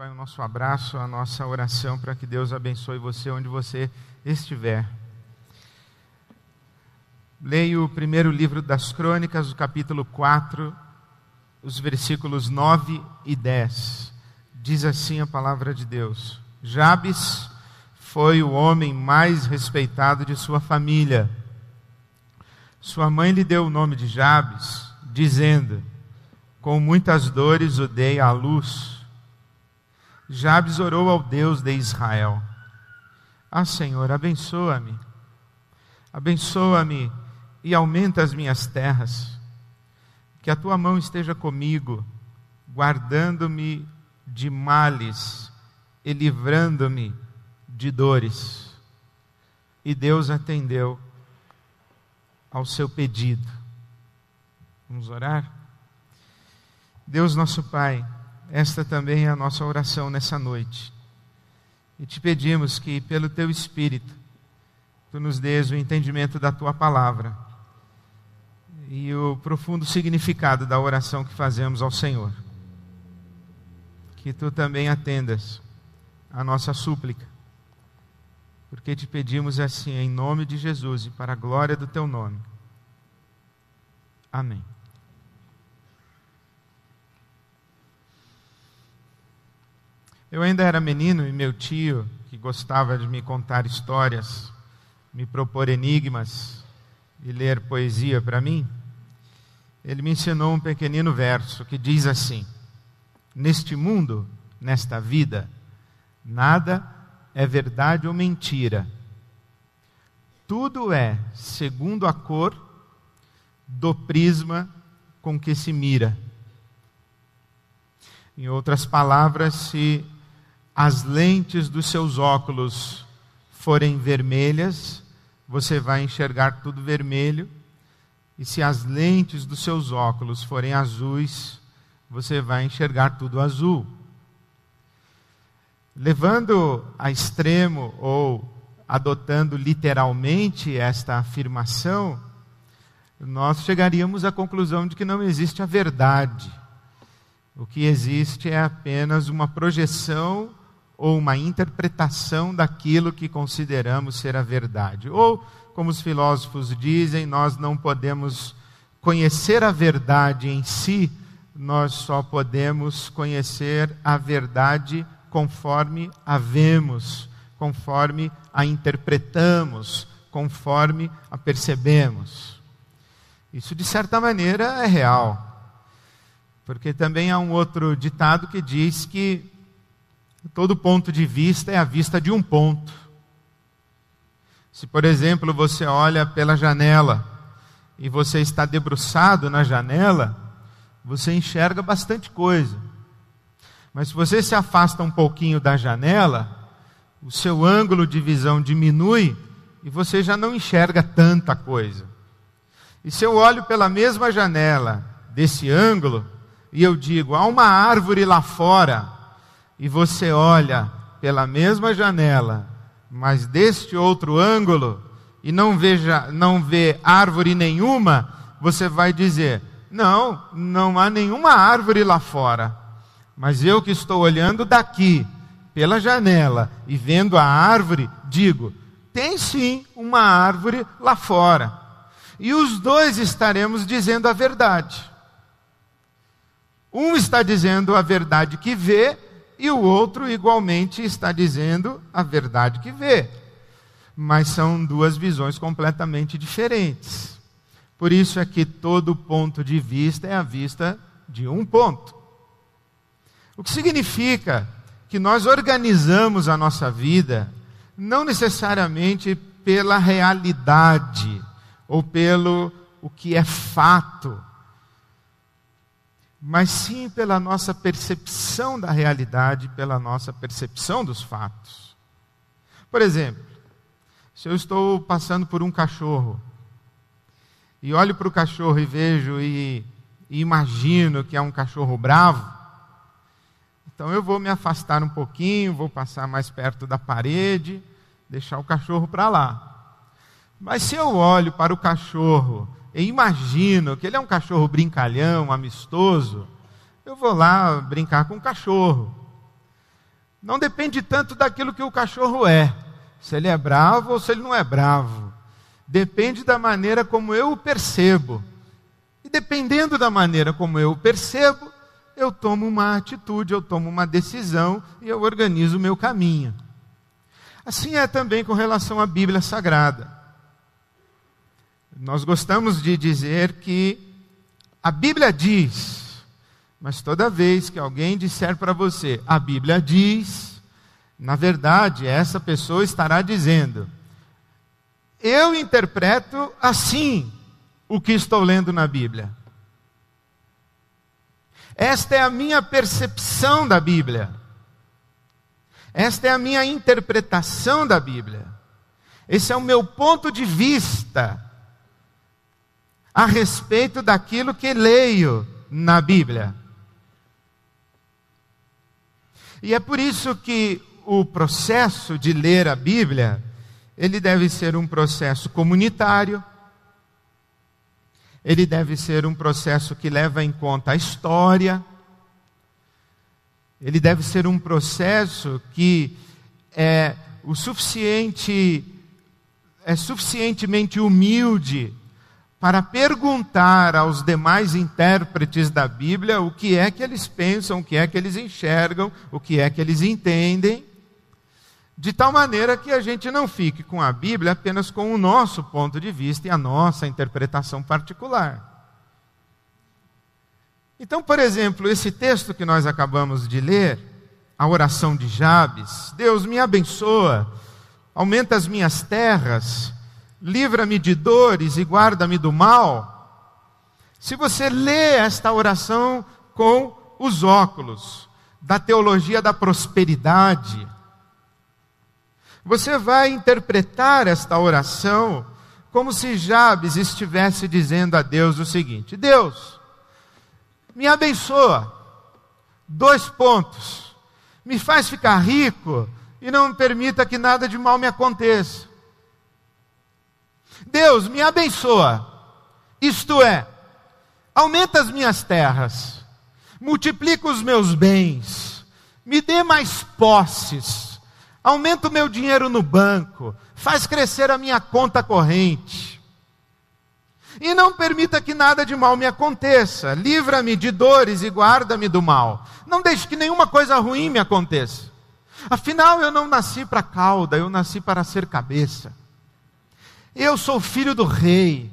vai o nosso abraço, a nossa oração para que Deus abençoe você onde você estiver. Leio o primeiro livro das Crônicas, o capítulo 4, os versículos 9 e 10. Diz assim a palavra de Deus: Jabes foi o homem mais respeitado de sua família. Sua mãe lhe deu o nome de Jabes, dizendo: Com muitas dores o dei à luz Jabes orou ao Deus de Israel: Ah, Senhor, abençoa-me, abençoa-me e aumenta as minhas terras, que a tua mão esteja comigo, guardando-me de males e livrando-me de dores. E Deus atendeu ao seu pedido. Vamos orar? Deus, nosso Pai, esta também é a nossa oração nessa noite. E te pedimos que, pelo teu Espírito, tu nos dês o entendimento da tua palavra e o profundo significado da oração que fazemos ao Senhor. Que tu também atendas a nossa súplica, porque te pedimos assim, em nome de Jesus e para a glória do teu nome. Amém. Eu ainda era menino e meu tio, que gostava de me contar histórias, me propor enigmas e ler poesia para mim, ele me ensinou um pequenino verso que diz assim: Neste mundo, nesta vida, nada é verdade ou mentira. Tudo é segundo a cor do prisma com que se mira. Em outras palavras, se as lentes dos seus óculos forem vermelhas, você vai enxergar tudo vermelho. E se as lentes dos seus óculos forem azuis, você vai enxergar tudo azul. Levando a extremo ou adotando literalmente esta afirmação, nós chegaríamos à conclusão de que não existe a verdade. O que existe é apenas uma projeção ou uma interpretação daquilo que consideramos ser a verdade. Ou, como os filósofos dizem, nós não podemos conhecer a verdade em si, nós só podemos conhecer a verdade conforme a vemos, conforme a interpretamos, conforme a percebemos. Isso, de certa maneira, é real. Porque também há um outro ditado que diz que Todo ponto de vista é a vista de um ponto. Se, por exemplo, você olha pela janela e você está debruçado na janela, você enxerga bastante coisa. Mas se você se afasta um pouquinho da janela, o seu ângulo de visão diminui e você já não enxerga tanta coisa. E se eu olho pela mesma janela, desse ângulo, e eu digo, há uma árvore lá fora, e você olha pela mesma janela, mas deste outro ângulo, e não, veja, não vê árvore nenhuma, você vai dizer: não, não há nenhuma árvore lá fora. Mas eu que estou olhando daqui, pela janela, e vendo a árvore, digo: tem sim uma árvore lá fora. E os dois estaremos dizendo a verdade. Um está dizendo a verdade que vê, e o outro igualmente está dizendo a verdade que vê. Mas são duas visões completamente diferentes. Por isso é que todo ponto de vista é a vista de um ponto. O que significa que nós organizamos a nossa vida não necessariamente pela realidade ou pelo o que é fato, mas sim pela nossa percepção da realidade, pela nossa percepção dos fatos. Por exemplo, se eu estou passando por um cachorro e olho para o cachorro e vejo e, e imagino que é um cachorro bravo, então eu vou me afastar um pouquinho, vou passar mais perto da parede, deixar o cachorro para lá. Mas se eu olho para o cachorro e imagino que ele é um cachorro brincalhão, amistoso, eu vou lá brincar com o cachorro. não depende tanto daquilo que o cachorro é, se ele é bravo ou se ele não é bravo. Depende da maneira como eu o percebo. E dependendo da maneira como eu o percebo, eu tomo uma atitude, eu tomo uma decisão e eu organizo o meu caminho. Assim é também com relação à Bíblia Sagrada. Nós gostamos de dizer que a Bíblia diz, mas toda vez que alguém disser para você, a Bíblia diz, na verdade, essa pessoa estará dizendo: eu interpreto assim o que estou lendo na Bíblia. Esta é a minha percepção da Bíblia. Esta é a minha interpretação da Bíblia. Esse é o meu ponto de vista a respeito daquilo que leio na Bíblia. E é por isso que o processo de ler a Bíblia, ele deve ser um processo comunitário, ele deve ser um processo que leva em conta a história, ele deve ser um processo que é o suficiente é suficientemente humilde para perguntar aos demais intérpretes da Bíblia o que é que eles pensam, o que é que eles enxergam, o que é que eles entendem, de tal maneira que a gente não fique com a Bíblia apenas com o nosso ponto de vista e a nossa interpretação particular. Então, por exemplo, esse texto que nós acabamos de ler, a oração de Jabes, Deus me abençoa, aumenta as minhas terras, livra-me de dores e guarda-me do mal. Se você lê esta oração com os óculos da teologia da prosperidade, você vai interpretar esta oração como se Jabes estivesse dizendo a Deus o seguinte: Deus, me abençoa, dois pontos, me faz ficar rico e não permita que nada de mal me aconteça. Deus me abençoa, isto é, aumenta as minhas terras, multiplica os meus bens, me dê mais posses, aumenta o meu dinheiro no banco, faz crescer a minha conta corrente. E não permita que nada de mal me aconteça. Livra-me de dores e guarda-me do mal. Não deixe que nenhuma coisa ruim me aconteça. Afinal, eu não nasci para cauda, eu nasci para ser cabeça. Eu sou filho do rei.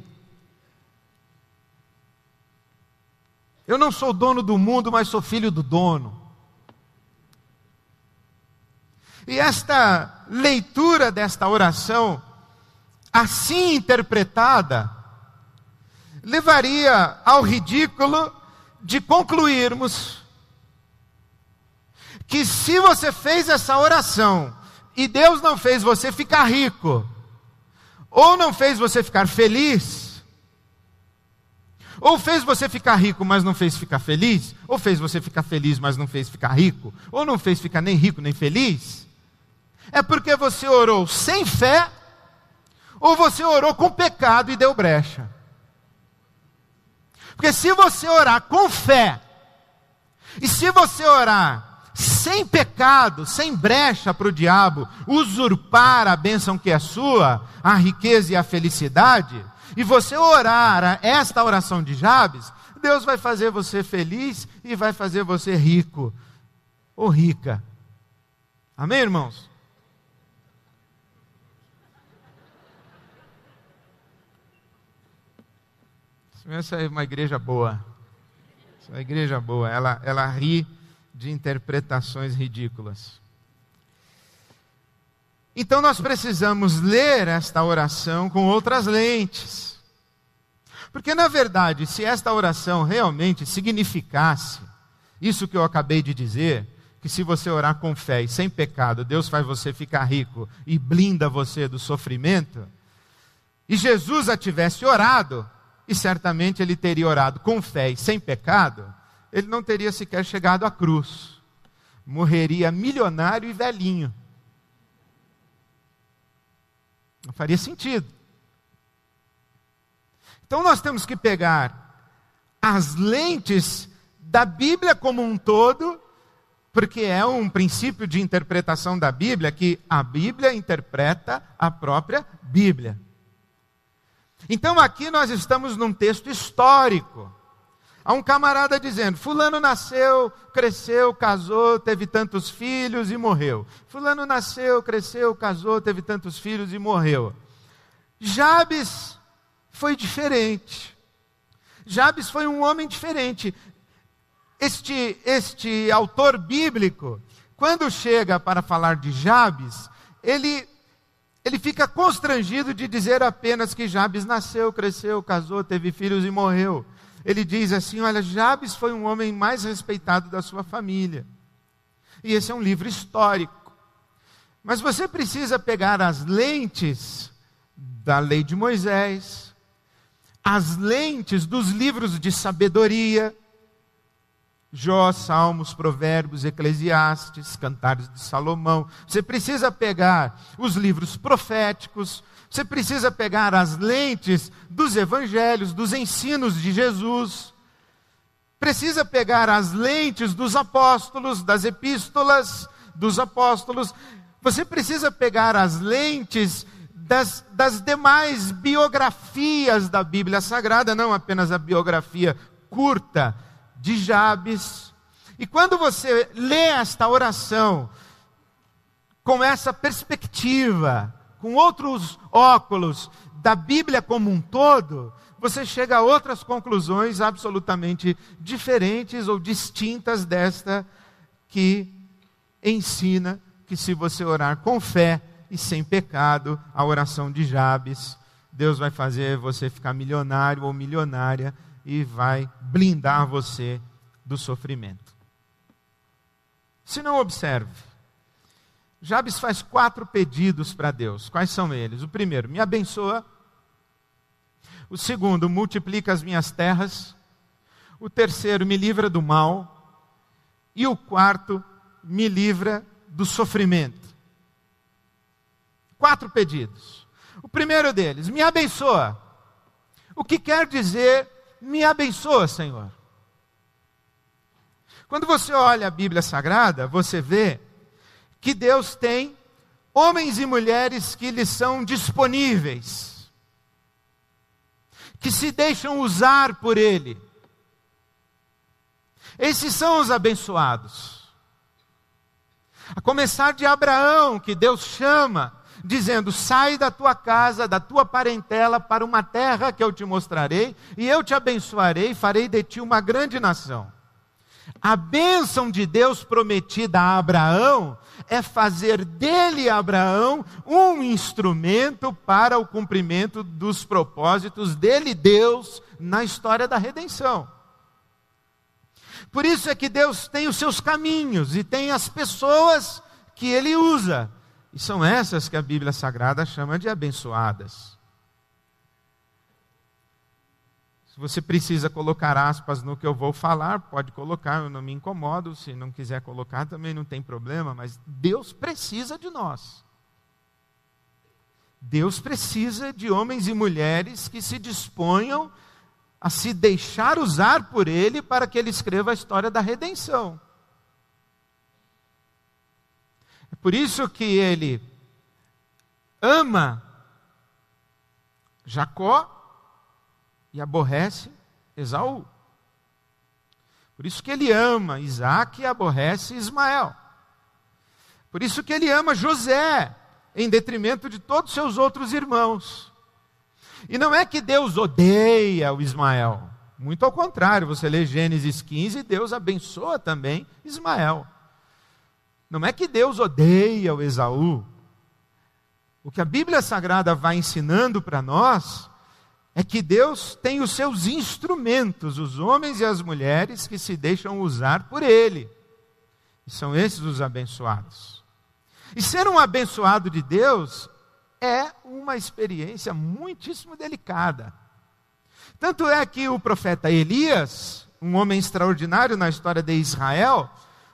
Eu não sou dono do mundo, mas sou filho do dono. E esta leitura desta oração, assim interpretada, levaria ao ridículo de concluirmos que se você fez essa oração e Deus não fez você ficar rico, ou não fez você ficar feliz, ou fez você ficar rico, mas não fez ficar feliz, ou fez você ficar feliz, mas não fez ficar rico, ou não fez ficar nem rico nem feliz, é porque você orou sem fé, ou você orou com pecado e deu brecha. Porque se você orar com fé, e se você orar sem pecado, sem brecha para o diabo usurpar a bênção que é sua, a riqueza e a felicidade, e você orar esta oração de Jabes, Deus vai fazer você feliz e vai fazer você rico ou rica. Amém, irmãos? Essa é uma igreja boa. Essa é uma igreja boa. Ela, ela ri de interpretações ridículas. Então nós precisamos ler esta oração com outras lentes. Porque, na verdade, se esta oração realmente significasse isso que eu acabei de dizer, que se você orar com fé e sem pecado, Deus faz você ficar rico e blinda você do sofrimento, e Jesus a tivesse orado, e certamente ele teria orado com fé e sem pecado, ele não teria sequer chegado à cruz. Morreria milionário e velhinho. Não faria sentido. Então nós temos que pegar as lentes da Bíblia como um todo porque é um princípio de interpretação da Bíblia que a Bíblia interpreta a própria Bíblia. Então aqui nós estamos num texto histórico. Há um camarada dizendo: Fulano nasceu, cresceu, casou, teve tantos filhos e morreu. Fulano nasceu, cresceu, casou, teve tantos filhos e morreu. Jabes foi diferente. Jabes foi um homem diferente. Este, este autor bíblico, quando chega para falar de Jabes, ele, ele fica constrangido de dizer apenas que Jabes nasceu, cresceu, casou, teve filhos e morreu. Ele diz assim: Olha, Jabes foi um homem mais respeitado da sua família. E esse é um livro histórico. Mas você precisa pegar as lentes da lei de Moisés, as lentes dos livros de sabedoria, Jó, Salmos, Provérbios, Eclesiastes, Cantares de Salomão. Você precisa pegar os livros proféticos, você precisa pegar as lentes dos evangelhos, dos ensinos de Jesus. Precisa pegar as lentes dos apóstolos, das epístolas dos apóstolos. Você precisa pegar as lentes das, das demais biografias da Bíblia Sagrada, não apenas a biografia curta de Jabes. E quando você lê esta oração com essa perspectiva, com outros óculos da Bíblia como um todo, você chega a outras conclusões absolutamente diferentes ou distintas desta que ensina que se você orar com fé e sem pecado, a oração de Jabes, Deus vai fazer você ficar milionário ou milionária e vai blindar você do sofrimento. Se não observe, Jabes faz quatro pedidos para Deus. Quais são eles? O primeiro, me abençoa. O segundo, multiplica as minhas terras. O terceiro, me livra do mal. E o quarto, me livra do sofrimento. Quatro pedidos. O primeiro deles, me abençoa. O que quer dizer me abençoa, Senhor. Quando você olha a Bíblia Sagrada, você vê que Deus tem homens e mulheres que lhe são disponíveis, que se deixam usar por Ele. Esses são os abençoados. A começar de Abraão, que Deus chama dizendo: Sai da tua casa, da tua parentela, para uma terra que eu te mostrarei, e eu te abençoarei, farei de ti uma grande nação. A bênção de Deus prometida a Abraão é fazer dele, Abraão, um instrumento para o cumprimento dos propósitos dele, Deus, na história da redenção. Por isso é que Deus tem os seus caminhos e tem as pessoas que ele usa e são essas que a Bíblia Sagrada chama de abençoadas. Se você precisa colocar aspas no que eu vou falar, pode colocar, eu não me incomodo. Se não quiser colocar, também não tem problema, mas Deus precisa de nós. Deus precisa de homens e mulheres que se disponham a se deixar usar por Ele para que Ele escreva a história da redenção. É por isso que ele ama Jacó e aborrece Esaú. Por isso que ele ama Isaac e aborrece Ismael. Por isso que ele ama José, em detrimento de todos seus outros irmãos. E não é que Deus odeia o Ismael. Muito ao contrário, você lê Gênesis 15, Deus abençoa também Ismael. Não é que Deus odeia o Esaú. O que a Bíblia Sagrada vai ensinando para nós é que Deus tem os seus instrumentos, os homens e as mulheres que se deixam usar por Ele. E são esses os abençoados. E ser um abençoado de Deus é uma experiência muitíssimo delicada. Tanto é que o profeta Elias, um homem extraordinário na história de Israel,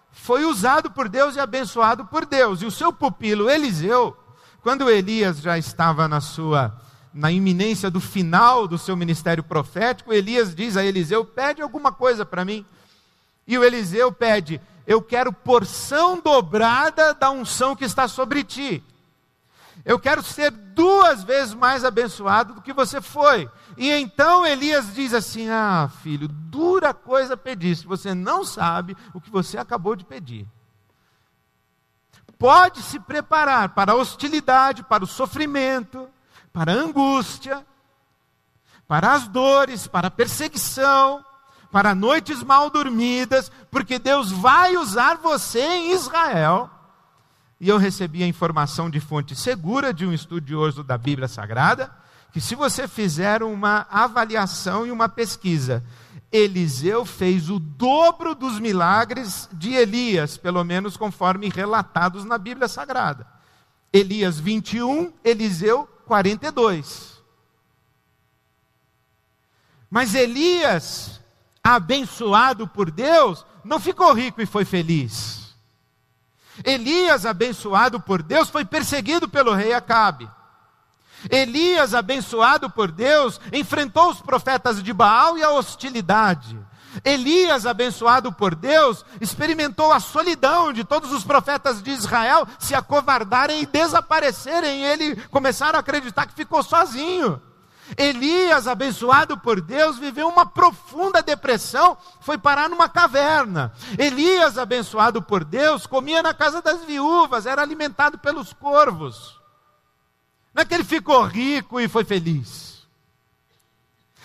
foi usado por Deus e abençoado por Deus. E o seu pupilo Eliseu, quando Elias já estava na sua na iminência do final do seu ministério profético, Elias diz a Eliseu: "Pede alguma coisa para mim". E o Eliseu pede: eu quero porção dobrada da unção que está sobre ti. Eu quero ser duas vezes mais abençoado do que você foi. E então Elias diz assim: Ah, filho, dura coisa pediste, você não sabe o que você acabou de pedir. Pode se preparar para a hostilidade, para o sofrimento, para a angústia, para as dores, para a perseguição, para noites mal dormidas, porque Deus vai usar você em Israel. E eu recebi a informação de fonte segura de um estudioso da Bíblia Sagrada, que se você fizer uma avaliação e uma pesquisa, Eliseu fez o dobro dos milagres de Elias, pelo menos conforme relatados na Bíblia Sagrada. Elias 21, Eliseu 42. Mas Elias abençoado por Deus, não ficou rico e foi feliz. Elias, abençoado por Deus, foi perseguido pelo rei Acabe. Elias, abençoado por Deus, enfrentou os profetas de Baal e a hostilidade. Elias, abençoado por Deus, experimentou a solidão de todos os profetas de Israel se acovardarem e desaparecerem. Ele começaram a acreditar que ficou sozinho. Elias, abençoado por Deus, viveu uma profunda depressão, foi parar numa caverna. Elias, abençoado por Deus, comia na casa das viúvas, era alimentado pelos corvos. Não é que ele ficou rico e foi feliz.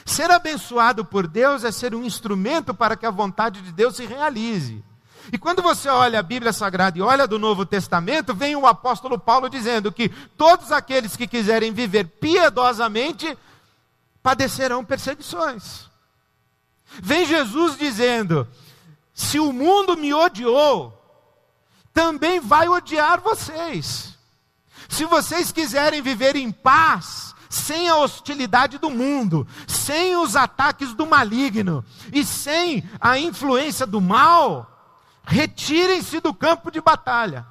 Ser abençoado por Deus é ser um instrumento para que a vontade de Deus se realize. E quando você olha a Bíblia Sagrada e olha do Novo Testamento, vem o apóstolo Paulo dizendo que todos aqueles que quiserem viver piedosamente padecerão perseguições. Vem Jesus dizendo: se o mundo me odiou, também vai odiar vocês. Se vocês quiserem viver em paz, sem a hostilidade do mundo, sem os ataques do maligno e sem a influência do mal, retirem-se do campo de batalha.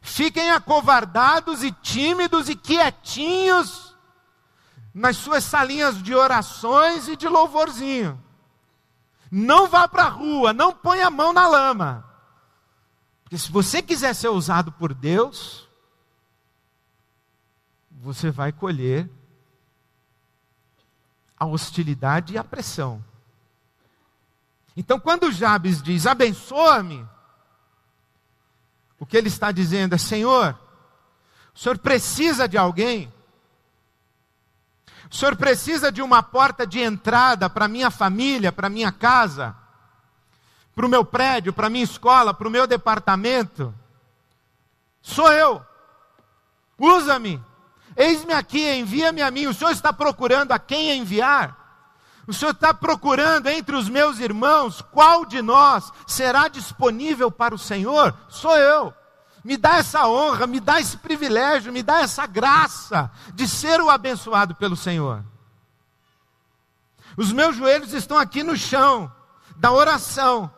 Fiquem acovardados e tímidos e quietinhos nas suas salinhas de orações e de louvorzinho. Não vá para a rua, não ponha a mão na lama. Porque se você quiser ser usado por Deus, você vai colher a hostilidade e a pressão. Então, quando Jabes diz: abençoa-me, o que ele está dizendo é: Senhor, o Senhor precisa de alguém o senhor precisa de uma porta de entrada para minha família, para minha casa, para o meu prédio, para minha escola, para o meu departamento? Sou eu. Usa-me. Eis-me aqui, envia-me a mim. O senhor está procurando a quem enviar? O Senhor está procurando entre os meus irmãos qual de nós será disponível para o Senhor? Sou eu. Me dá essa honra, me dá esse privilégio, me dá essa graça de ser o abençoado pelo Senhor. Os meus joelhos estão aqui no chão da oração.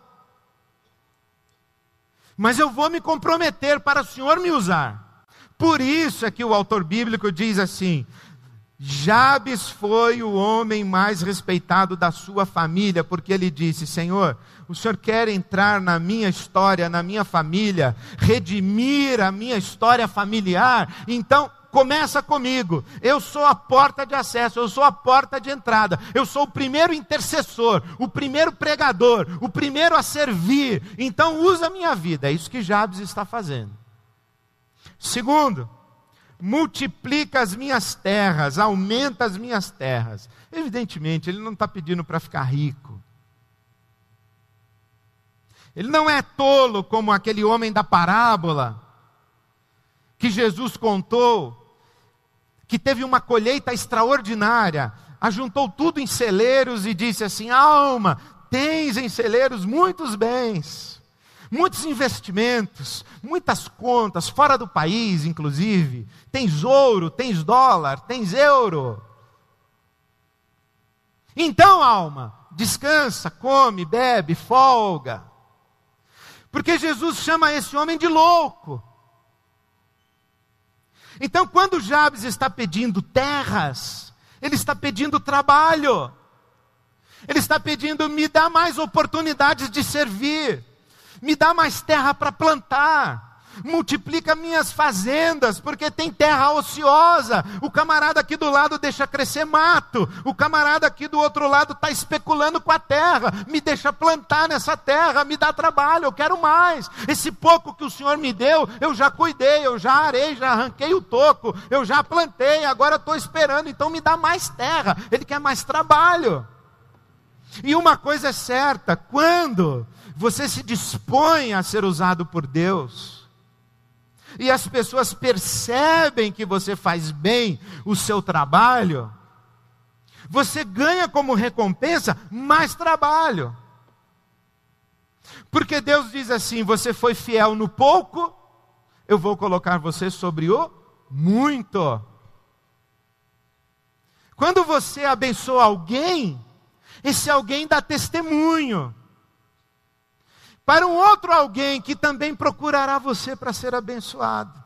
Mas eu vou me comprometer para o Senhor me usar. Por isso é que o autor bíblico diz assim: Jabes foi o homem mais respeitado da sua família, porque ele disse: Senhor, o Senhor quer entrar na minha história, na minha família, redimir a minha história familiar, então começa comigo. Eu sou a porta de acesso, eu sou a porta de entrada, eu sou o primeiro intercessor, o primeiro pregador, o primeiro a servir. Então usa a minha vida, é isso que Jabes está fazendo. Segundo, multiplica as minhas terras, aumenta as minhas terras. Evidentemente, ele não está pedindo para ficar rico. Ele não é tolo como aquele homem da parábola que Jesus contou, que teve uma colheita extraordinária, ajuntou tudo em celeiros e disse assim: Alma, tens em celeiros muitos bens muitos investimentos, muitas contas, fora do país, inclusive. Tens ouro, tens dólar, tens euro. Então, alma, descansa, come, bebe, folga. Porque Jesus chama esse homem de louco. Então, quando Jabes está pedindo terras, ele está pedindo trabalho. Ele está pedindo, me dá mais oportunidades de servir Me dá mais terra para plantar multiplica minhas fazendas, porque tem terra ociosa. O camarada aqui do lado deixa crescer mato, o camarada aqui do outro lado está especulando com a terra, me deixa plantar nessa terra, me dá trabalho, eu quero mais. Esse pouco que o Senhor me deu, eu já cuidei, eu já arei, já arranquei o toco, eu já plantei, agora estou esperando, então me dá mais terra. Ele quer mais trabalho. E uma coisa é certa: quando você se dispõe a ser usado por Deus, e as pessoas percebem que você faz bem o seu trabalho, você ganha como recompensa mais trabalho. Porque Deus diz assim: você foi fiel no pouco, eu vou colocar você sobre o muito. Quando você abençoa alguém, esse alguém dá testemunho para um outro alguém que também procurará você para ser abençoado.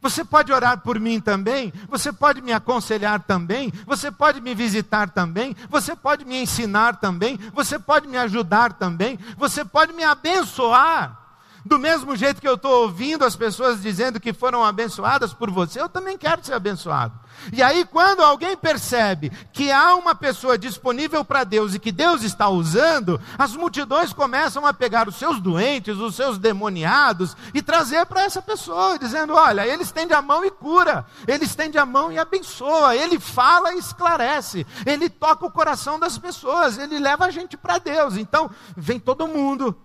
Você pode orar por mim também, você pode me aconselhar também, você pode me visitar também, você pode me ensinar também, você pode me ajudar também, você pode me abençoar. Do mesmo jeito que eu estou ouvindo as pessoas dizendo que foram abençoadas por você, eu também quero ser abençoado. E aí, quando alguém percebe que há uma pessoa disponível para Deus e que Deus está usando, as multidões começam a pegar os seus doentes, os seus demoniados e trazer para essa pessoa, dizendo: Olha, ele estende a mão e cura, ele estende a mão e abençoa, ele fala e esclarece, ele toca o coração das pessoas, ele leva a gente para Deus. Então, vem todo mundo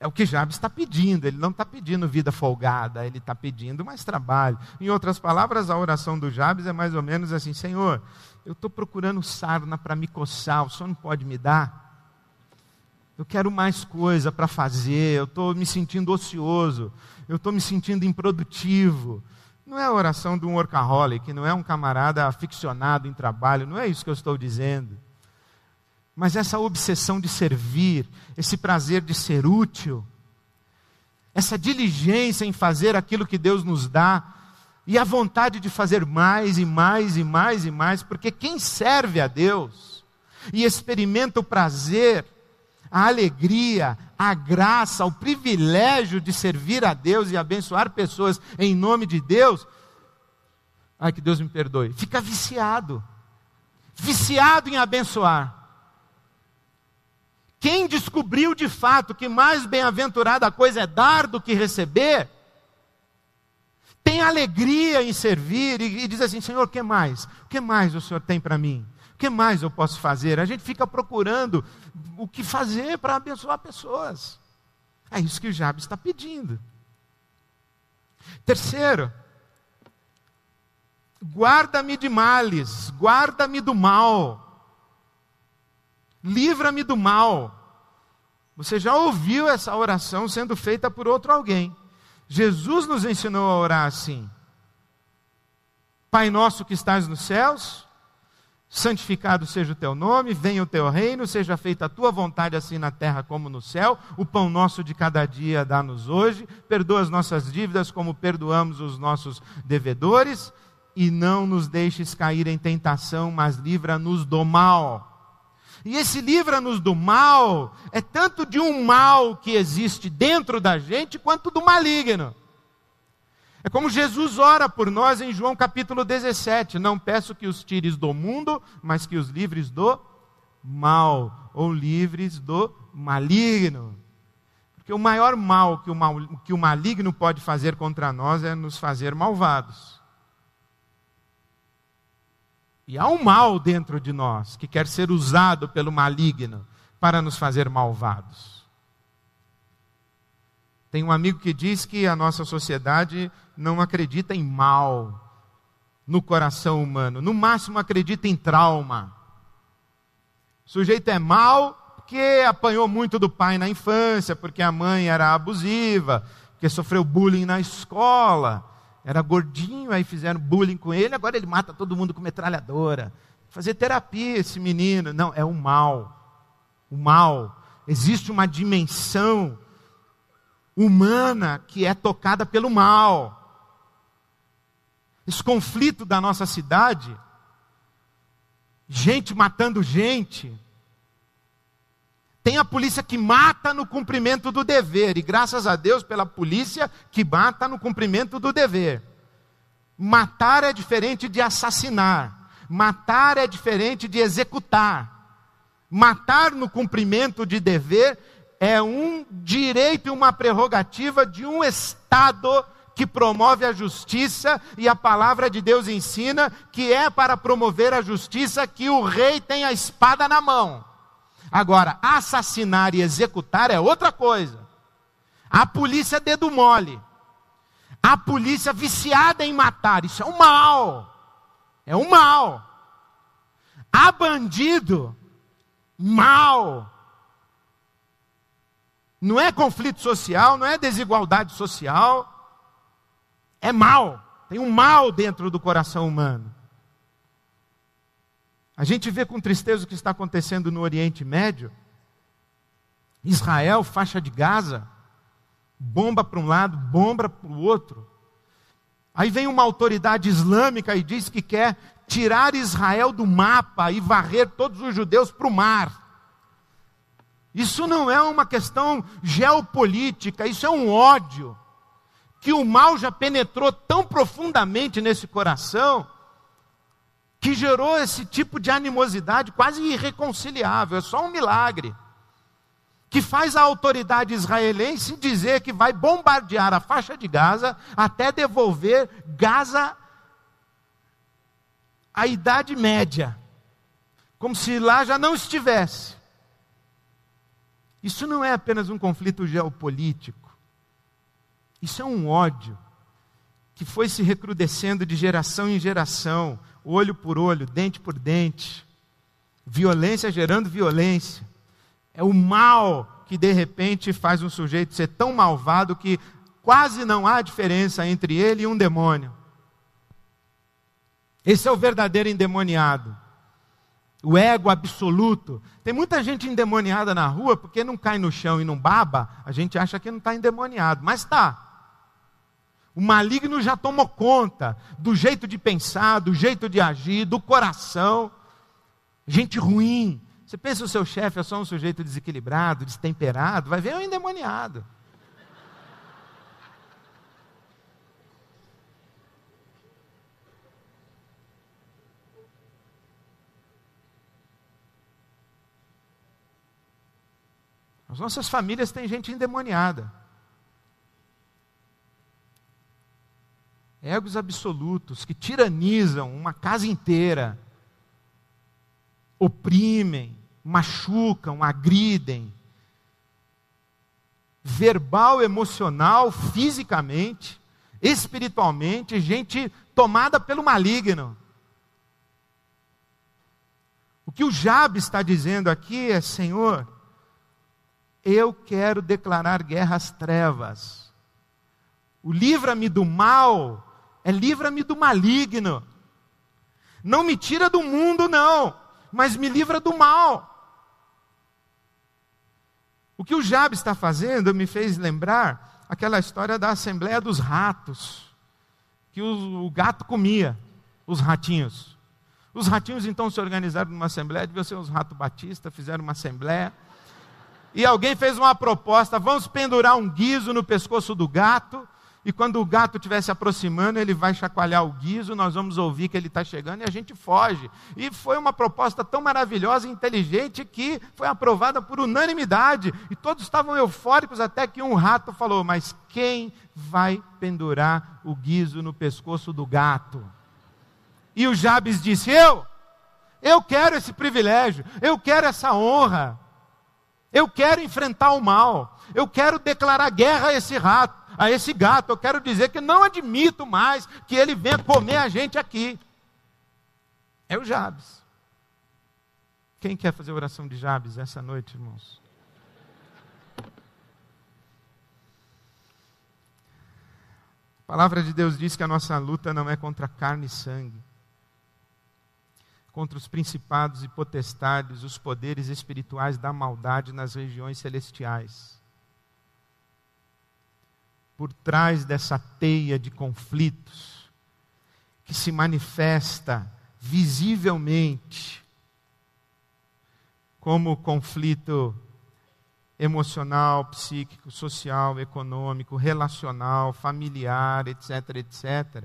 é o que Jabes está pedindo, ele não está pedindo vida folgada, ele está pedindo mais trabalho. Em outras palavras, a oração do Jabes é mais ou menos assim: Senhor, eu estou procurando sarna para me coçar, o Senhor não pode me dar? Eu quero mais coisa para fazer, eu estou me sentindo ocioso, eu estou me sentindo improdutivo. Não é a oração de um workaholic, não é um camarada aficionado em trabalho, não é isso que eu estou dizendo. Mas essa obsessão de servir, esse prazer de ser útil, essa diligência em fazer aquilo que Deus nos dá, e a vontade de fazer mais e mais e mais e mais, porque quem serve a Deus e experimenta o prazer, a alegria, a graça, o privilégio de servir a Deus e abençoar pessoas em nome de Deus, ai que Deus me perdoe, fica viciado, viciado em abençoar. Quem descobriu de fato que mais bem-aventurada coisa é dar do que receber, tem alegria em servir e, e diz assim: Senhor, o que mais? O que mais o Senhor tem para mim? O que mais eu posso fazer? A gente fica procurando o que fazer para abençoar pessoas. É isso que o Jabes está pedindo. Terceiro, guarda-me de males, guarda-me do mal livra-me do mal. Você já ouviu essa oração sendo feita por outro alguém. Jesus nos ensinou a orar assim: Pai nosso que estás nos céus, santificado seja o teu nome, venha o teu reino, seja feita a tua vontade, assim na terra como no céu. O pão nosso de cada dia dá-nos hoje, perdoa as nossas dívidas como perdoamos os nossos devedores, e não nos deixes cair em tentação, mas livra-nos do mal. E esse livra-nos do mal é tanto de um mal que existe dentro da gente, quanto do maligno. É como Jesus ora por nós em João capítulo 17: Não peço que os tires do mundo, mas que os livres do mal, ou livres do maligno. Porque o maior mal que o, mal, que o maligno pode fazer contra nós é nos fazer malvados. E há um mal dentro de nós que quer ser usado pelo maligno para nos fazer malvados. Tem um amigo que diz que a nossa sociedade não acredita em mal no coração humano, no máximo acredita em trauma. O sujeito é mal porque apanhou muito do pai na infância, porque a mãe era abusiva, porque sofreu bullying na escola era gordinho, aí fizeram bullying com ele, agora ele mata todo mundo com metralhadora. Fazer terapia esse menino. Não, é o mal. O mal. Existe uma dimensão humana que é tocada pelo mal. Esse conflito da nossa cidade, gente matando gente, Tem a polícia que mata no cumprimento do dever, e graças a Deus pela polícia que mata no cumprimento do dever. Matar é diferente de assassinar, matar é diferente de executar. Matar no cumprimento de dever é um direito e uma prerrogativa de um Estado que promove a justiça, e a palavra de Deus ensina que é para promover a justiça que o rei tem a espada na mão. Agora, assassinar e executar é outra coisa. A polícia é dedo mole. A polícia viciada em matar, isso é um mal. É um mal. A bandido, mal. Não é conflito social, não é desigualdade social é mal, tem um mal dentro do coração humano. A gente vê com tristeza o que está acontecendo no Oriente Médio. Israel, faixa de Gaza, bomba para um lado, bomba para o outro. Aí vem uma autoridade islâmica e diz que quer tirar Israel do mapa e varrer todos os judeus para o mar. Isso não é uma questão geopolítica, isso é um ódio que o mal já penetrou tão profundamente nesse coração que gerou esse tipo de animosidade quase irreconciliável. É só um milagre que faz a autoridade israelense dizer que vai bombardear a faixa de Gaza até devolver Gaza à Idade Média, como se lá já não estivesse. Isso não é apenas um conflito geopolítico. Isso é um ódio que foi se recrudescendo de geração em geração, olho por olho, dente por dente, violência gerando violência. É o mal que de repente faz um sujeito ser tão malvado que quase não há diferença entre ele e um demônio. Esse é o verdadeiro endemoniado. O ego absoluto. Tem muita gente endemoniada na rua porque não cai no chão e não baba, a gente acha que não está endemoniado, mas está. O maligno já tomou conta do jeito de pensar, do jeito de agir, do coração. Gente ruim. Você pensa o seu chefe é só um sujeito desequilibrado, destemperado, vai ver um endemoniado. As nossas famílias têm gente endemoniada. Egos absolutos que tiranizam uma casa inteira, oprimem, machucam, agridem, verbal, emocional, fisicamente, espiritualmente, gente tomada pelo maligno. O que o Jab está dizendo aqui é: Senhor, eu quero declarar guerra às trevas. O livra-me do mal é livra-me do maligno. Não me tira do mundo, não, mas me livra do mal. O que o Jabe está fazendo me fez lembrar aquela história da Assembleia dos Ratos, que o, o gato comia os ratinhos. Os ratinhos então se organizaram numa assembleia, deviam ser os ratos batistas, fizeram uma assembleia. E alguém fez uma proposta: vamos pendurar um guiso no pescoço do gato e quando o gato estiver se aproximando, ele vai chacoalhar o guiso, nós vamos ouvir que ele está chegando e a gente foge. E foi uma proposta tão maravilhosa e inteligente que foi aprovada por unanimidade. E todos estavam eufóricos até que um rato falou: Mas quem vai pendurar o guiso no pescoço do gato? E o Jabes disse: Eu, eu quero esse privilégio, eu quero essa honra. Eu quero enfrentar o mal. Eu quero declarar guerra a esse rato a esse gato. Eu quero dizer que não admito mais que ele venha comer a gente aqui. É o Jabes. Quem quer fazer oração de Jabes essa noite, irmãos? A palavra de Deus diz que a nossa luta não é contra carne e sangue, contra os principados e potestades, os poderes espirituais da maldade nas regiões celestiais por trás dessa teia de conflitos que se manifesta visivelmente como conflito emocional, psíquico, social, econômico, relacional, familiar, etc, etc.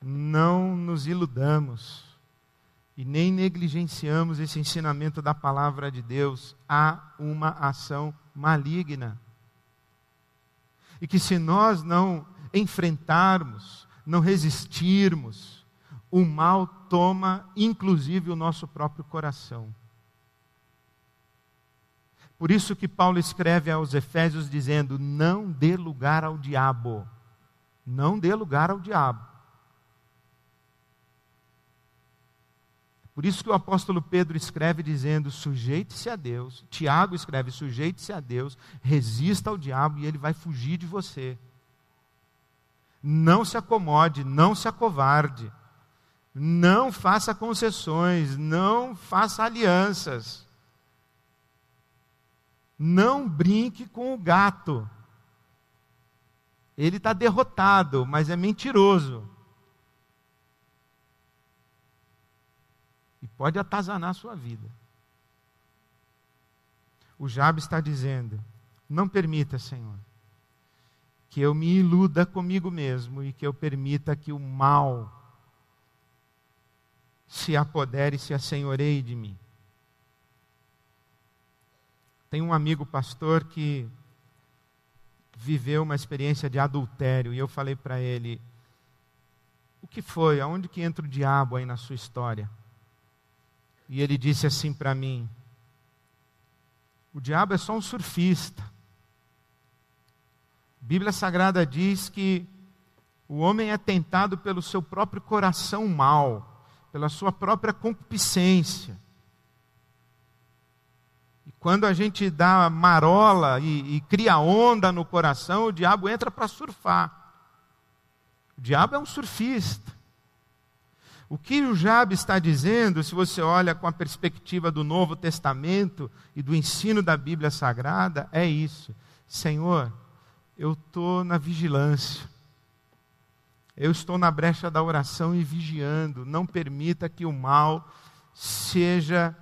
Não nos iludamos e nem negligenciamos esse ensinamento da palavra de Deus. Há uma ação maligna. E que se nós não enfrentarmos, não resistirmos, o mal toma inclusive o nosso próprio coração. Por isso que Paulo escreve aos Efésios dizendo: não dê lugar ao diabo. Não dê lugar ao diabo. Por isso que o apóstolo Pedro escreve dizendo: sujeite-se a Deus. Tiago escreve: sujeite-se a Deus, resista ao diabo e ele vai fugir de você. Não se acomode, não se acovarde. Não faça concessões, não faça alianças. Não brinque com o gato. Ele está derrotado, mas é mentiroso. E pode atazanar a sua vida. O Jabes está dizendo: Não permita, Senhor, que eu me iluda comigo mesmo e que eu permita que o mal se apodere e se assenhoreie de mim. Tem um amigo pastor que viveu uma experiência de adultério e eu falei para ele: O que foi? Aonde que entra o diabo aí na sua história? E ele disse assim para mim: O diabo é só um surfista. A Bíblia Sagrada diz que o homem é tentado pelo seu próprio coração mal, pela sua própria concupiscência. E quando a gente dá marola e, e cria onda no coração, o diabo entra para surfar. O diabo é um surfista. O que o Jab está dizendo, se você olha com a perspectiva do Novo Testamento e do ensino da Bíblia Sagrada, é isso. Senhor, eu estou na vigilância. Eu estou na brecha da oração e vigiando. Não permita que o mal seja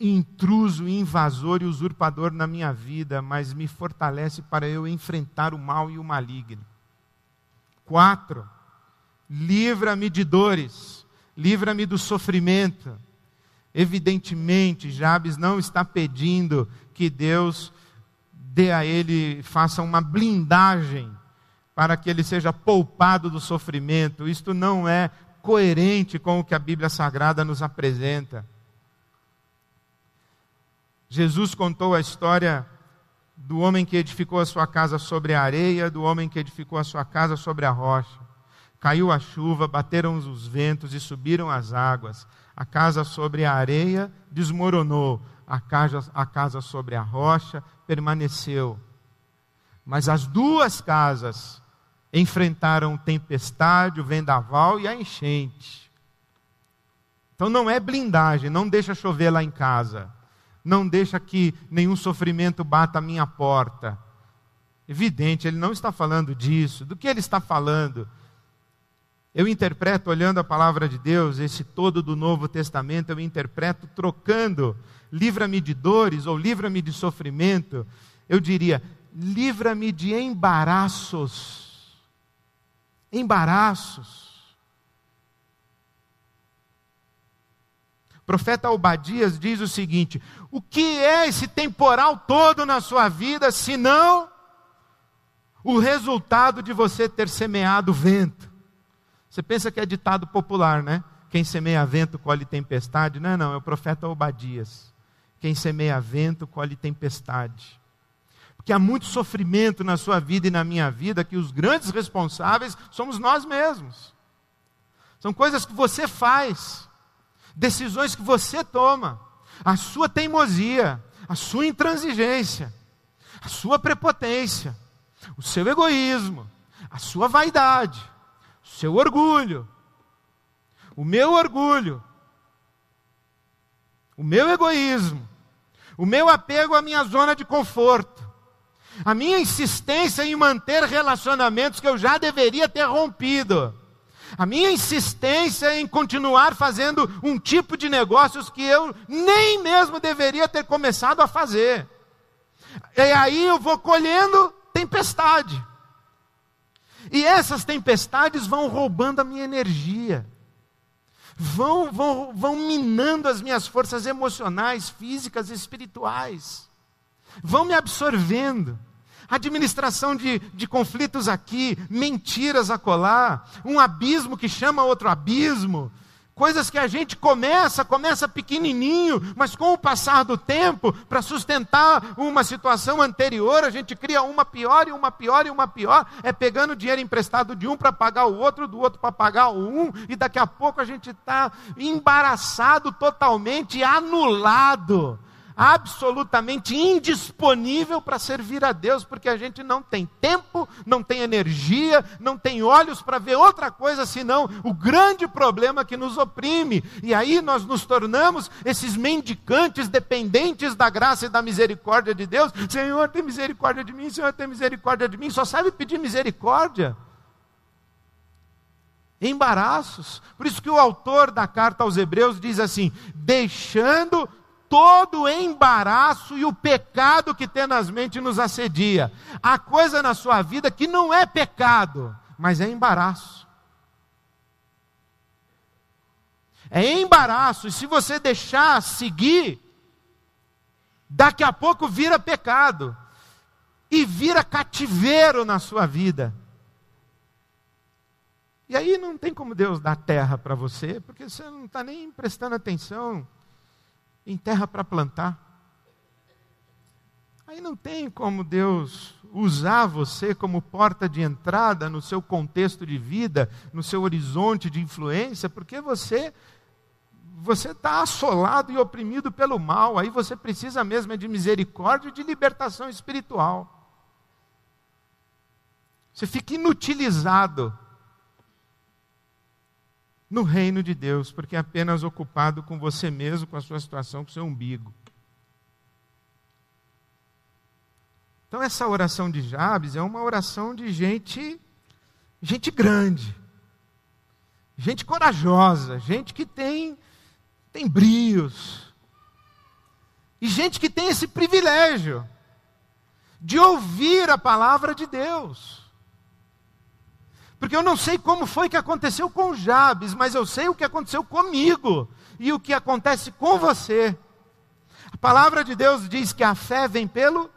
intruso, invasor e usurpador na minha vida, mas me fortalece para eu enfrentar o mal e o maligno. Quatro, livra-me de dores, livra-me do sofrimento. Evidentemente, Jabes não está pedindo que Deus dê a ele, faça uma blindagem para que ele seja poupado do sofrimento. Isto não é coerente com o que a Bíblia Sagrada nos apresenta. Jesus contou a história do homem que edificou a sua casa sobre a areia, do homem que edificou a sua casa sobre a rocha. Caiu a chuva, bateram os ventos e subiram as águas. A casa sobre a areia desmoronou, a casa, a casa sobre a rocha permaneceu. Mas as duas casas enfrentaram tempestade, o vendaval e a enchente. Então não é blindagem, não deixa chover lá em casa não deixa que nenhum sofrimento bata a minha porta. Evidente, ele não está falando disso. Do que ele está falando? Eu interpreto, olhando a palavra de Deus, esse todo do Novo Testamento, eu interpreto trocando livra-me de dores ou livra-me de sofrimento. Eu diria, livra-me de embaraços. Embaraços. profeta Obadias diz o seguinte: o que é esse temporal todo na sua vida, se não o resultado de você ter semeado vento? Você pensa que é ditado popular, né? Quem semeia vento colhe tempestade. Não, não, é o profeta Obadias. Quem semeia vento colhe tempestade. Porque há muito sofrimento na sua vida e na minha vida que os grandes responsáveis somos nós mesmos. São coisas que você faz decisões que você toma, a sua teimosia, a sua intransigência, a sua prepotência, o seu egoísmo, a sua vaidade, seu orgulho, o meu orgulho, o meu egoísmo, o meu apego à minha zona de conforto, a minha insistência em manter relacionamentos que eu já deveria ter rompido. A minha insistência em continuar fazendo um tipo de negócios que eu nem mesmo deveria ter começado a fazer. E aí eu vou colhendo tempestade. E essas tempestades vão roubando a minha energia, vão, vão, vão minando as minhas forças emocionais, físicas e espirituais, vão me absorvendo. Administração de, de conflitos aqui, mentiras a colar, um abismo que chama outro abismo, Coisas que a gente começa, começa pequenininho, mas com o passar do tempo, para sustentar uma situação anterior, a gente cria uma pior e uma pior e uma pior, é pegando dinheiro emprestado de um para pagar o outro, do outro para pagar o um, e daqui a pouco a gente está embaraçado totalmente, anulado absolutamente indisponível para servir a Deus, porque a gente não tem tempo, não tem energia, não tem olhos para ver outra coisa senão o grande problema que nos oprime. E aí nós nos tornamos esses mendicantes dependentes da graça e da misericórdia de Deus. Senhor, tem misericórdia de mim, Senhor, tem misericórdia de mim. Só sabe pedir misericórdia embaraços. Por isso que o autor da carta aos Hebreus diz assim: deixando todo o embaraço e o pecado que tenazmente nos assedia. Há coisa na sua vida que não é pecado, mas é embaraço. É embaraço, e se você deixar seguir, daqui a pouco vira pecado, e vira cativeiro na sua vida. E aí não tem como Deus dar terra para você, porque você não está nem prestando atenção em terra para plantar. Aí não tem como Deus usar você como porta de entrada no seu contexto de vida, no seu horizonte de influência, porque você você está assolado e oprimido pelo mal. Aí você precisa mesmo é de misericórdia e de libertação espiritual. Você fica inutilizado no reino de Deus, porque é apenas ocupado com você mesmo, com a sua situação, com o seu umbigo. Então essa oração de Jabes é uma oração de gente gente grande. Gente corajosa, gente que tem tem brios. E gente que tem esse privilégio de ouvir a palavra de Deus. Porque eu não sei como foi que aconteceu com Jabes, mas eu sei o que aconteceu comigo e o que acontece com você. A palavra de Deus diz que a fé vem pelo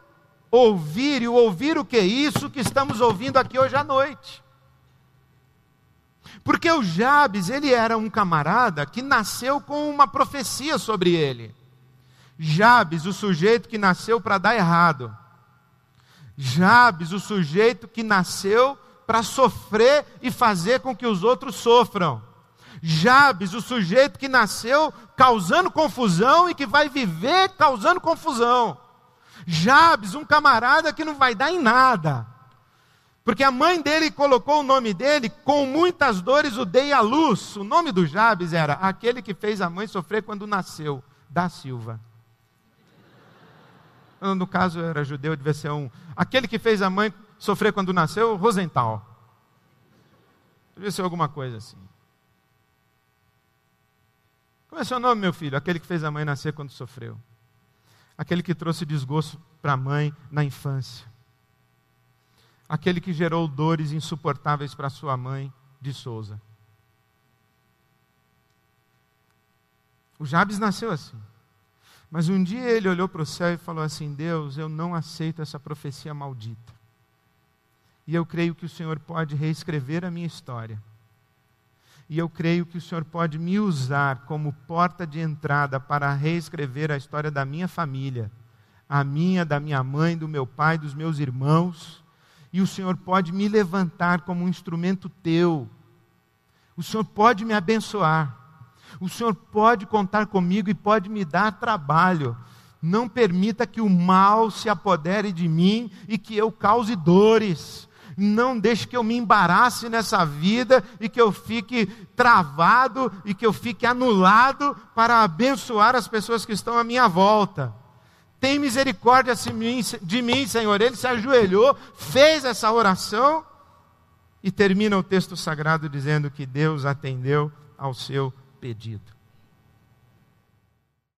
ouvir, e o ouvir o que é isso que estamos ouvindo aqui hoje à noite. Porque o Jabes, ele era um camarada que nasceu com uma profecia sobre ele. Jabes, o sujeito que nasceu para dar errado. Jabes, o sujeito que nasceu para sofrer e fazer com que os outros sofram. Jabes, o sujeito que nasceu causando confusão e que vai viver causando confusão. Jabes, um camarada que não vai dar em nada. Porque a mãe dele colocou o nome dele, com muitas dores o dei à luz. O nome do Jabes era aquele que fez a mãe sofrer quando nasceu, da Silva. No caso era judeu, devia ser um. Aquele que fez a mãe sofrer quando nasceu? Rosenthal. Devia ser alguma coisa assim. Como é seu nome, meu filho? Aquele que fez a mãe nascer quando sofreu. Aquele que trouxe desgosto para a mãe na infância. Aquele que gerou dores insuportáveis para sua mãe de Souza. O Jabes nasceu assim. Mas um dia ele olhou para o céu e falou assim: Deus, eu não aceito essa profecia maldita. E eu creio que o Senhor pode reescrever a minha história. E eu creio que o Senhor pode me usar como porta de entrada para reescrever a história da minha família, a minha, da minha mãe, do meu pai, dos meus irmãos. E o Senhor pode me levantar como um instrumento teu. O Senhor pode me abençoar. O Senhor pode contar comigo e pode me dar trabalho. Não permita que o mal se apodere de mim e que eu cause dores não deixe que eu me embarace nessa vida e que eu fique travado e que eu fique anulado para abençoar as pessoas que estão à minha volta. Tem misericórdia de mim, Senhor. Ele se ajoelhou, fez essa oração e termina o texto sagrado dizendo que Deus atendeu ao seu pedido.